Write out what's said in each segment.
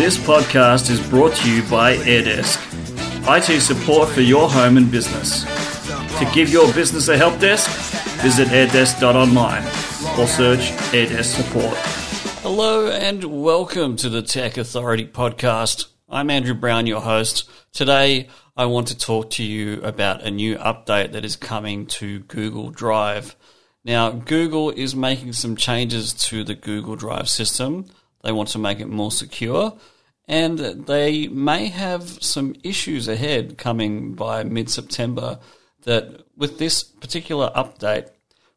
This podcast is brought to you by AirDesk, IT support for your home and business. To give your business a help desk, visit airdesk.online or search AirDesk support. Hello and welcome to the Tech Authority podcast. I'm Andrew Brown, your host. Today, I want to talk to you about a new update that is coming to Google Drive. Now, Google is making some changes to the Google Drive system. They want to make it more secure, and they may have some issues ahead coming by mid September. That with this particular update,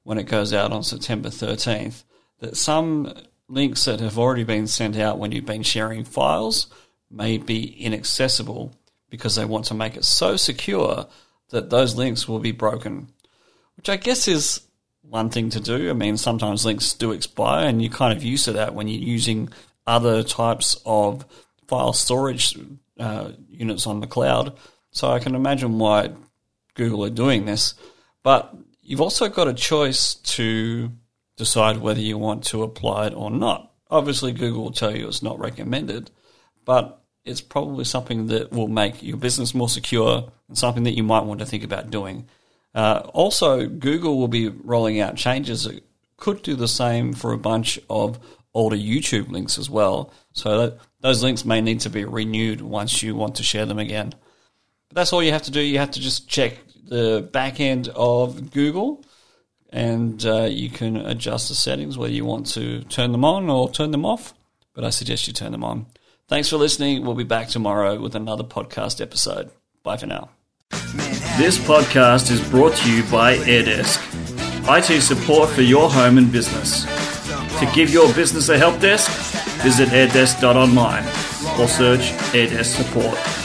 when it goes out on September 13th, that some links that have already been sent out when you've been sharing files may be inaccessible because they want to make it so secure that those links will be broken, which I guess is one thing to do. I mean, sometimes links do expire, and you're kind of used to that when you're using other types of file storage uh, units on the cloud. So I can imagine why Google are doing this. But you've also got a choice to decide whether you want to apply it or not. Obviously, Google will tell you it's not recommended, but it's probably something that will make your business more secure and something that you might want to think about doing. Uh, also, Google will be rolling out changes that could do the same for a bunch of older YouTube links as well. So that, those links may need to be renewed once you want to share them again. But that's all you have to do. You have to just check the back end of Google and uh, you can adjust the settings whether you want to turn them on or turn them off. But I suggest you turn them on. Thanks for listening. We'll be back tomorrow with another podcast episode. Bye for now. This podcast is brought to you by AirDesk, IT support for your home and business. To give your business a help desk, visit airdesk.online or search AirDesk support.